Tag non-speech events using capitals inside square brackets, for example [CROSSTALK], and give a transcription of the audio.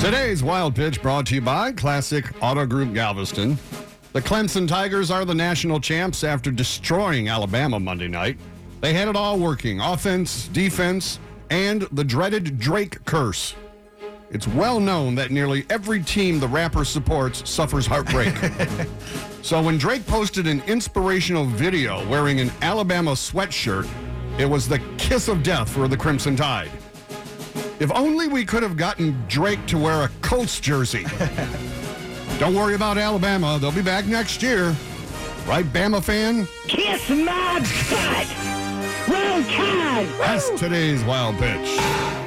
Today's Wild Pitch brought to you by Classic Auto Group Galveston. The Clemson Tigers are the national champs after destroying Alabama Monday night. They had it all working offense, defense, and the dreaded Drake curse. It's well known that nearly every team the rapper supports suffers heartbreak. [LAUGHS] so when Drake posted an inspirational video wearing an Alabama sweatshirt, it was the kiss of death for the Crimson Tide. If only we could have gotten Drake to wear a Colts jersey. [LAUGHS] Don't worry about Alabama. They'll be back next year. Right, Bama fan? Kiss my butt! Roll Tide! That's today's wild pitch.